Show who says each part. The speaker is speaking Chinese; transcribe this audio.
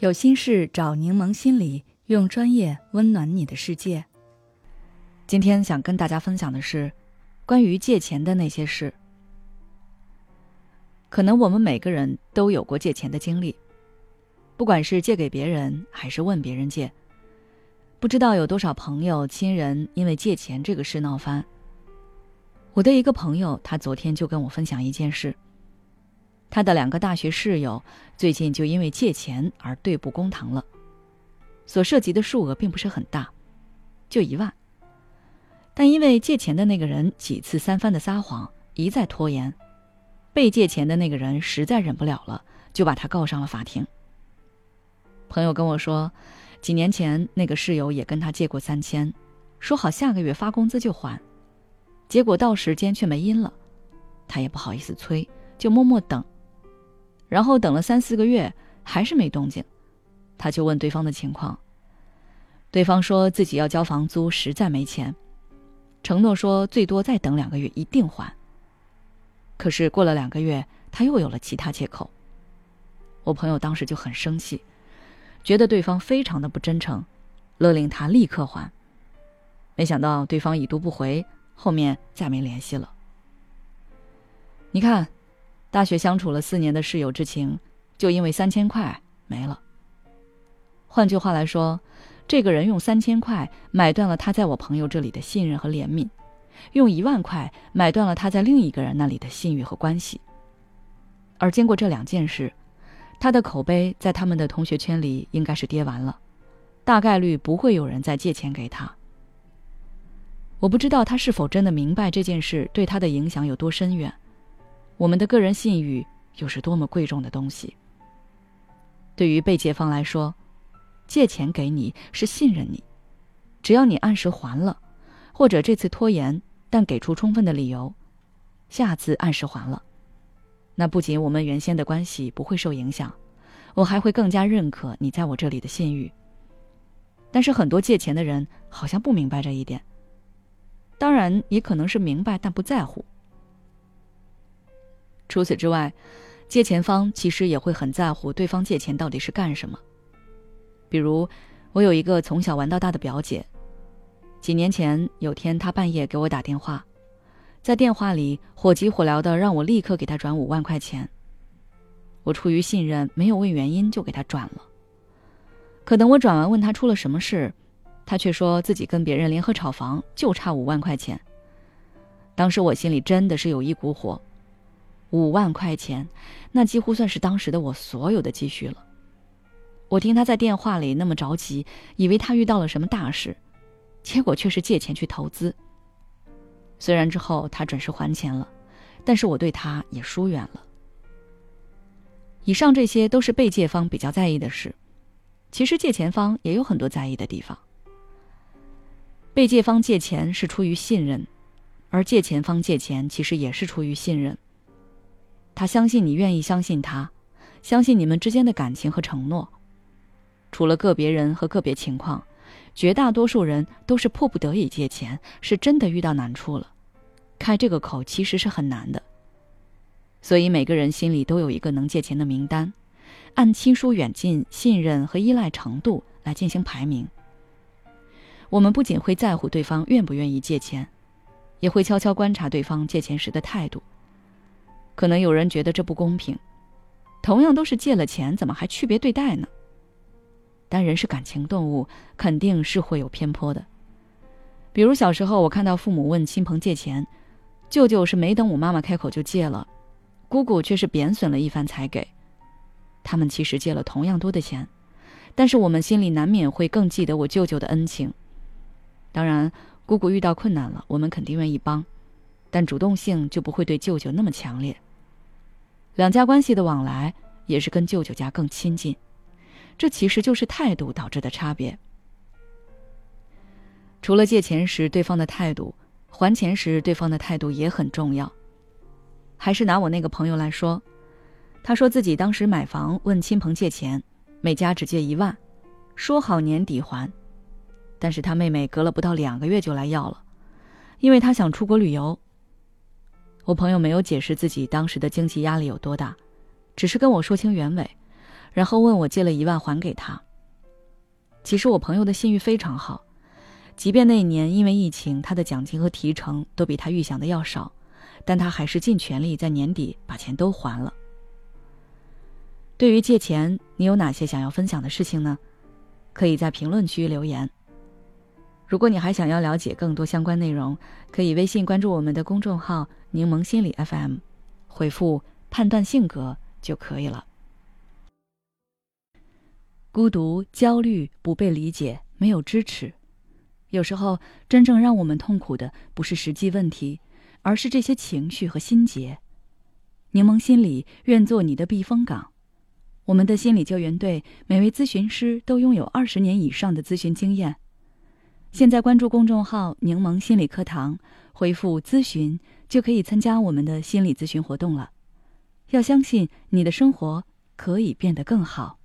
Speaker 1: 有心事找柠檬心理，用专业温暖你的世界。今天想跟大家分享的是关于借钱的那些事。可能我们每个人都有过借钱的经历，不管是借给别人还是问别人借，不知道有多少朋友、亲人因为借钱这个事闹翻。我的一个朋友，他昨天就跟我分享一件事。他的两个大学室友最近就因为借钱而对簿公堂了，所涉及的数额并不是很大，就一万。但因为借钱的那个人几次三番的撒谎，一再拖延，被借钱的那个人实在忍不了了，就把他告上了法庭。朋友跟我说，几年前那个室友也跟他借过三千，说好下个月发工资就还，结果到时间却没音了，他也不好意思催，就默默等。然后等了三四个月，还是没动静，他就问对方的情况。对方说自己要交房租，实在没钱，承诺说最多再等两个月一定还。可是过了两个月，他又有了其他借口。我朋友当时就很生气，觉得对方非常的不真诚，勒令他立刻还。没想到对方已读不回，后面再没联系了。你看。大学相处了四年的室友之情，就因为三千块没了。换句话来说，这个人用三千块买断了他在我朋友这里的信任和怜悯，用一万块买断了他在另一个人那里的信誉和关系。而经过这两件事，他的口碑在他们的同学圈里应该是跌完了，大概率不会有人再借钱给他。我不知道他是否真的明白这件事对他的影响有多深远。我们的个人信誉又是多么贵重的东西。对于被借方来说，借钱给你是信任你，只要你按时还了，或者这次拖延但给出充分的理由，下次按时还了，那不仅我们原先的关系不会受影响，我还会更加认可你在我这里的信誉。但是很多借钱的人好像不明白这一点，当然也可能是明白但不在乎。除此之外，借钱方其实也会很在乎对方借钱到底是干什么。比如，我有一个从小玩到大的表姐，几年前有天她半夜给我打电话，在电话里火急火燎的让我立刻给她转五万块钱。我出于信任，没有问原因就给她转了。可等我转完问她出了什么事，她却说自己跟别人联合炒房，就差五万块钱。当时我心里真的是有一股火。五万块钱，那几乎算是当时的我所有的积蓄了。我听他在电话里那么着急，以为他遇到了什么大事，结果却是借钱去投资。虽然之后他准时还钱了，但是我对他也疏远了。以上这些都是被借方比较在意的事，其实借钱方也有很多在意的地方。被借方借钱是出于信任，而借钱方借钱其实也是出于信任。他相信你愿意相信他，相信你们之间的感情和承诺。除了个别人和个别情况，绝大多数人都是迫不得已借钱，是真的遇到难处了。开这个口其实是很难的。所以每个人心里都有一个能借钱的名单，按亲疏远近、信任和依赖程度来进行排名。我们不仅会在乎对方愿不愿意借钱，也会悄悄观察对方借钱时的态度。可能有人觉得这不公平，同样都是借了钱，怎么还区别对待呢？但人是感情动物，肯定是会有偏颇的。比如小时候，我看到父母问亲朋借钱，舅舅是没等我妈妈开口就借了，姑姑却是贬损了一番才给。他们其实借了同样多的钱，但是我们心里难免会更记得我舅舅的恩情。当然，姑姑遇到困难了，我们肯定愿意帮，但主动性就不会对舅舅那么强烈。两家关系的往来也是跟舅舅家更亲近，这其实就是态度导致的差别。除了借钱时对方的态度，还钱时对方的态度也很重要。还是拿我那个朋友来说，他说自己当时买房问亲朋借钱，每家只借一万，说好年底还，但是他妹妹隔了不到两个月就来要了，因为他想出国旅游。我朋友没有解释自己当时的经济压力有多大，只是跟我说清原委，然后问我借了一万还给他。其实我朋友的信誉非常好，即便那一年因为疫情，他的奖金和提成都比他预想的要少，但他还是尽全力在年底把钱都还了。对于借钱，你有哪些想要分享的事情呢？可以在评论区留言。如果你还想要了解更多相关内容，可以微信关注我们的公众号“柠檬心理 FM”，回复“判断性格”就可以了。孤独、焦虑、不被理解、没有支持，有时候真正让我们痛苦的不是实际问题，而是这些情绪和心结。柠檬心理愿做你的避风港。我们的心理救援队每位咨询师都拥有二十年以上的咨询经验。现在关注公众号“柠檬心理课堂”，回复“咨询”就可以参加我们的心理咨询活动了。要相信你的生活可以变得更好。